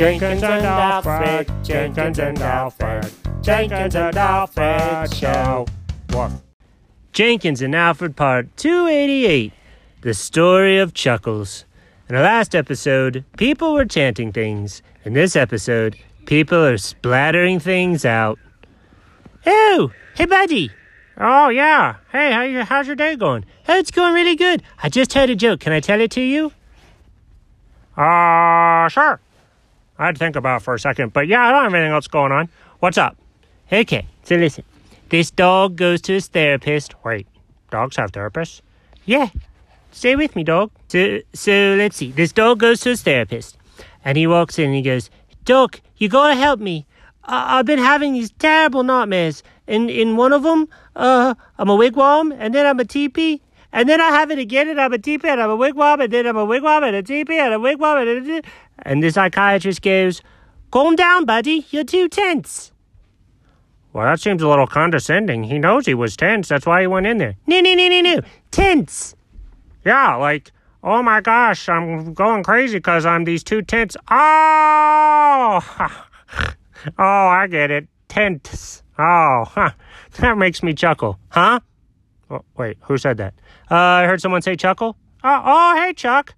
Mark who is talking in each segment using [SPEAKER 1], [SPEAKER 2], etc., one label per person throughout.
[SPEAKER 1] Jenkins and Alfred, Jenkins and Alfred, Jenkins and Alfred Show. What?
[SPEAKER 2] Jenkins and Alfred Part 288 The Story of Chuckles. In the last episode, people were chanting things. In this episode, people are splattering things out. Oh, hey, buddy. Oh, yeah. Hey, how you, how's your day going? Oh, it's going really good. I just heard a joke. Can I tell it to you? Uh, sure. I'd think about for a second, but yeah, I don't have anything else going on. What's up? Okay, so listen. This dog goes to his therapist. Wait, dogs have therapists? Yeah. Stay with me, dog. So, so let's see. This dog goes to his therapist, and he walks in and he goes, Doc, you gotta help me. I- I've been having these terrible nightmares. In in one of them, uh, I'm a wigwam, and then I'm a teepee, and then I have it again, and I'm a teepee, and I'm a wigwam, and then I'm a wigwam, and a teepee, and a wigwam, and a... And the psychiatrist goes, Calm down, buddy. You're too tense. Well, that seems a little condescending. He knows he was tense. That's why he went in there. No, no, no, no, no. Tense. Yeah, like, oh my gosh, I'm going crazy because I'm these two tense. Oh! oh, I get it. Tense. Oh, huh. that makes me chuckle. Huh? Oh, wait, who said that? Uh, I heard someone say chuckle. Oh, oh, hey, Chuck.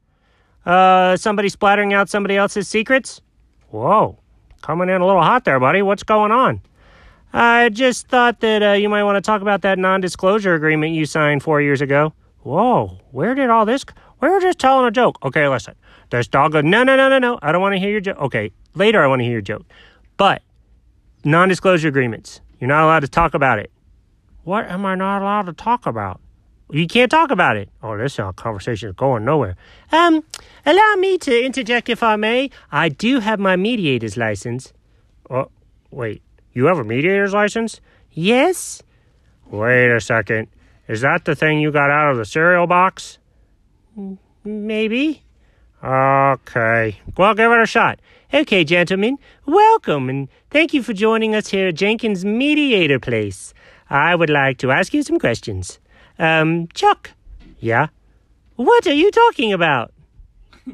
[SPEAKER 2] Uh, somebody splattering out somebody else's secrets? Whoa, coming in a little hot there, buddy. What's going on? I just thought that uh, you might want to talk about that non-disclosure agreement you signed four years ago. Whoa, where did all this? We were just telling a joke. Okay, listen. This dog goes, no, no, no, no, no. I don't want to hear your joke. Okay, later I want to hear your joke. But non-disclosure agreements. You're not allowed to talk about it. What am I not allowed to talk about? You can't talk about it. Oh, this uh, conversation is going nowhere. Um, allow me to interject if I may. I do have my mediator's license. Oh, wait. You have a mediator's license? Yes. Wait a second. Is that the thing you got out of the cereal box? Maybe. Okay. Well, give it a shot. Okay, gentlemen, welcome and thank you for joining us here at Jenkins Mediator Place. I would like to ask you some questions. Um, Chuck. Yeah? What are you talking about?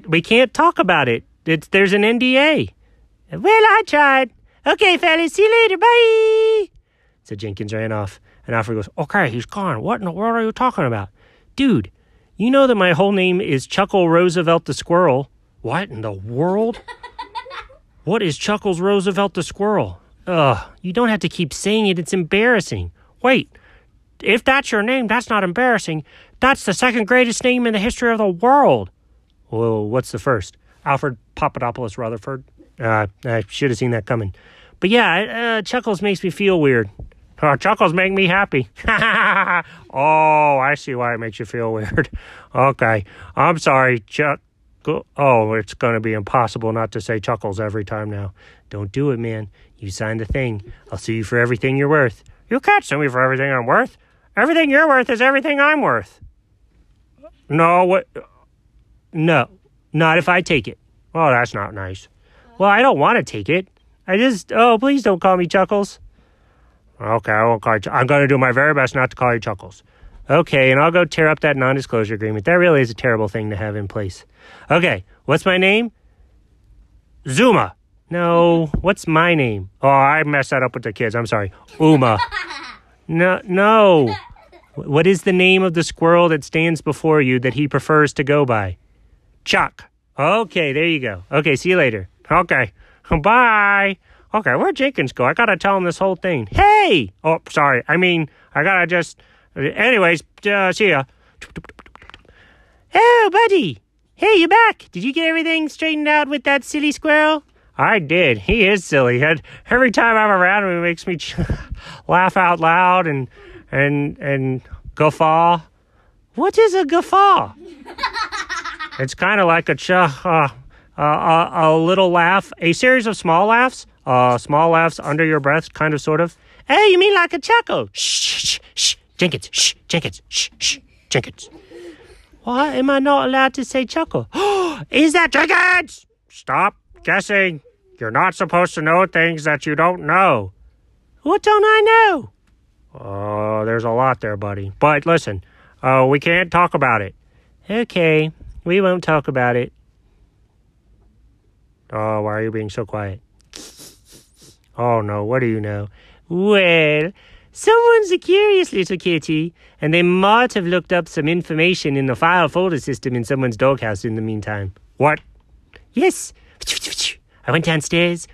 [SPEAKER 2] We can't talk about it. It's, there's an NDA. Well, I tried. Okay, fellas, see you later. Bye. So Jenkins ran off, and Alfred goes, Okay, he's gone. What in the world are you talking about? Dude, you know that my whole name is Chuckle Roosevelt the Squirrel. What in the world? what is Chuckles Roosevelt the Squirrel? Ugh, you don't have to keep saying it. It's embarrassing. Wait, if that's your name, that's not embarrassing. That's the second greatest name in the history of the world. Well, what's the first? Alfred Papadopoulos Rutherford. Uh, I should have seen that coming. But yeah, uh, Chuckles makes me feel weird. Uh, chuckles make me happy. oh, I see why it makes you feel weird. okay, I'm sorry, Chuck. Oh, it's going to be impossible not to say Chuckles every time now. Don't do it, man. You signed the thing. I'll sue you for everything you're worth. You can't sue me for everything I'm worth. Everything you're worth is everything I'm worth. No, what? No, not if I take it. Oh, that's not nice. Well, I don't want to take it. I just, oh, please don't call me Chuckles. Okay, I won't call you. I'm going to do my very best not to call you Chuckles. Okay, and I'll go tear up that non disclosure agreement. That really is a terrible thing to have in place. Okay, what's my name? Zuma. No, what's my name? Oh, I messed that up with the kids. I'm sorry. Uma. No, no. What is the name of the squirrel that stands before you that he prefers to go by? Chuck. Okay, there you go. Okay, see you later. Okay. Bye. Okay, where'd Jenkins go? I gotta tell him this whole thing. Hey! Oh, sorry. I mean, I gotta just. Anyways, uh, see ya. Oh, buddy. Hey, you back? Did you get everything straightened out with that silly squirrel? I did. He is silly. And every time I'm around him, he makes me laugh out loud and and and guffaw. What is a guffaw? it's kind of like a ch- uh, uh, uh, a little laugh, a series of small laughs, uh, small laughs under your breath, kind of, sort of. Hey, you mean like a chuckle? Shh, shh, shh, Jenkins, shh, Jenkins, shh, shh, Jenkins. Why am I not allowed to say chuckle? is that Jenkins? Stop guessing. You're not supposed to know things that you don't know. What don't I know? Oh, there's a lot there, buddy. But listen, uh, we can't talk about it. Okay, we won't talk about it. Oh, why are you being so quiet? Oh no, what do you know? Well, someone's a curious little kitty, and they might have looked up some information in the file folder system in someone's doghouse in the meantime. What? Yes. I went downstairs,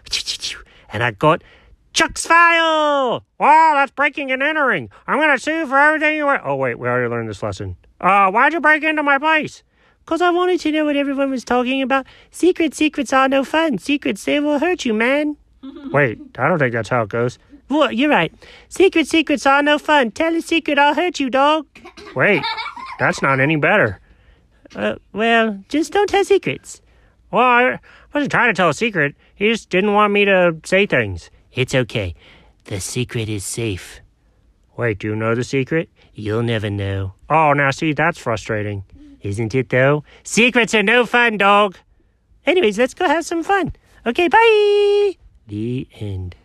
[SPEAKER 2] and I got Chuck's file! Wow, that's breaking and entering. I'm gonna sue for everything you were. Oh, wait, we already learned this lesson. Uh, why'd you break into my place? Because I wanted to know what everyone was talking about. Secret secrets are no fun. Secrets, they will hurt you, man. wait, I don't think that's how it goes. Well, you're right. Secret secrets are no fun. Tell a secret, I'll hurt you, dog. Wait, that's not any better. Uh, well, just don't tell secrets. Well, I wasn't trying to tell a secret. He just didn't want me to say things. It's okay. The secret is safe. Wait, do you know the secret? You'll never know. Oh, now see, that's frustrating. Isn't it, though? Secrets are no fun, dog. Anyways, let's go have some fun. Okay, bye. The end.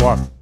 [SPEAKER 1] Woof.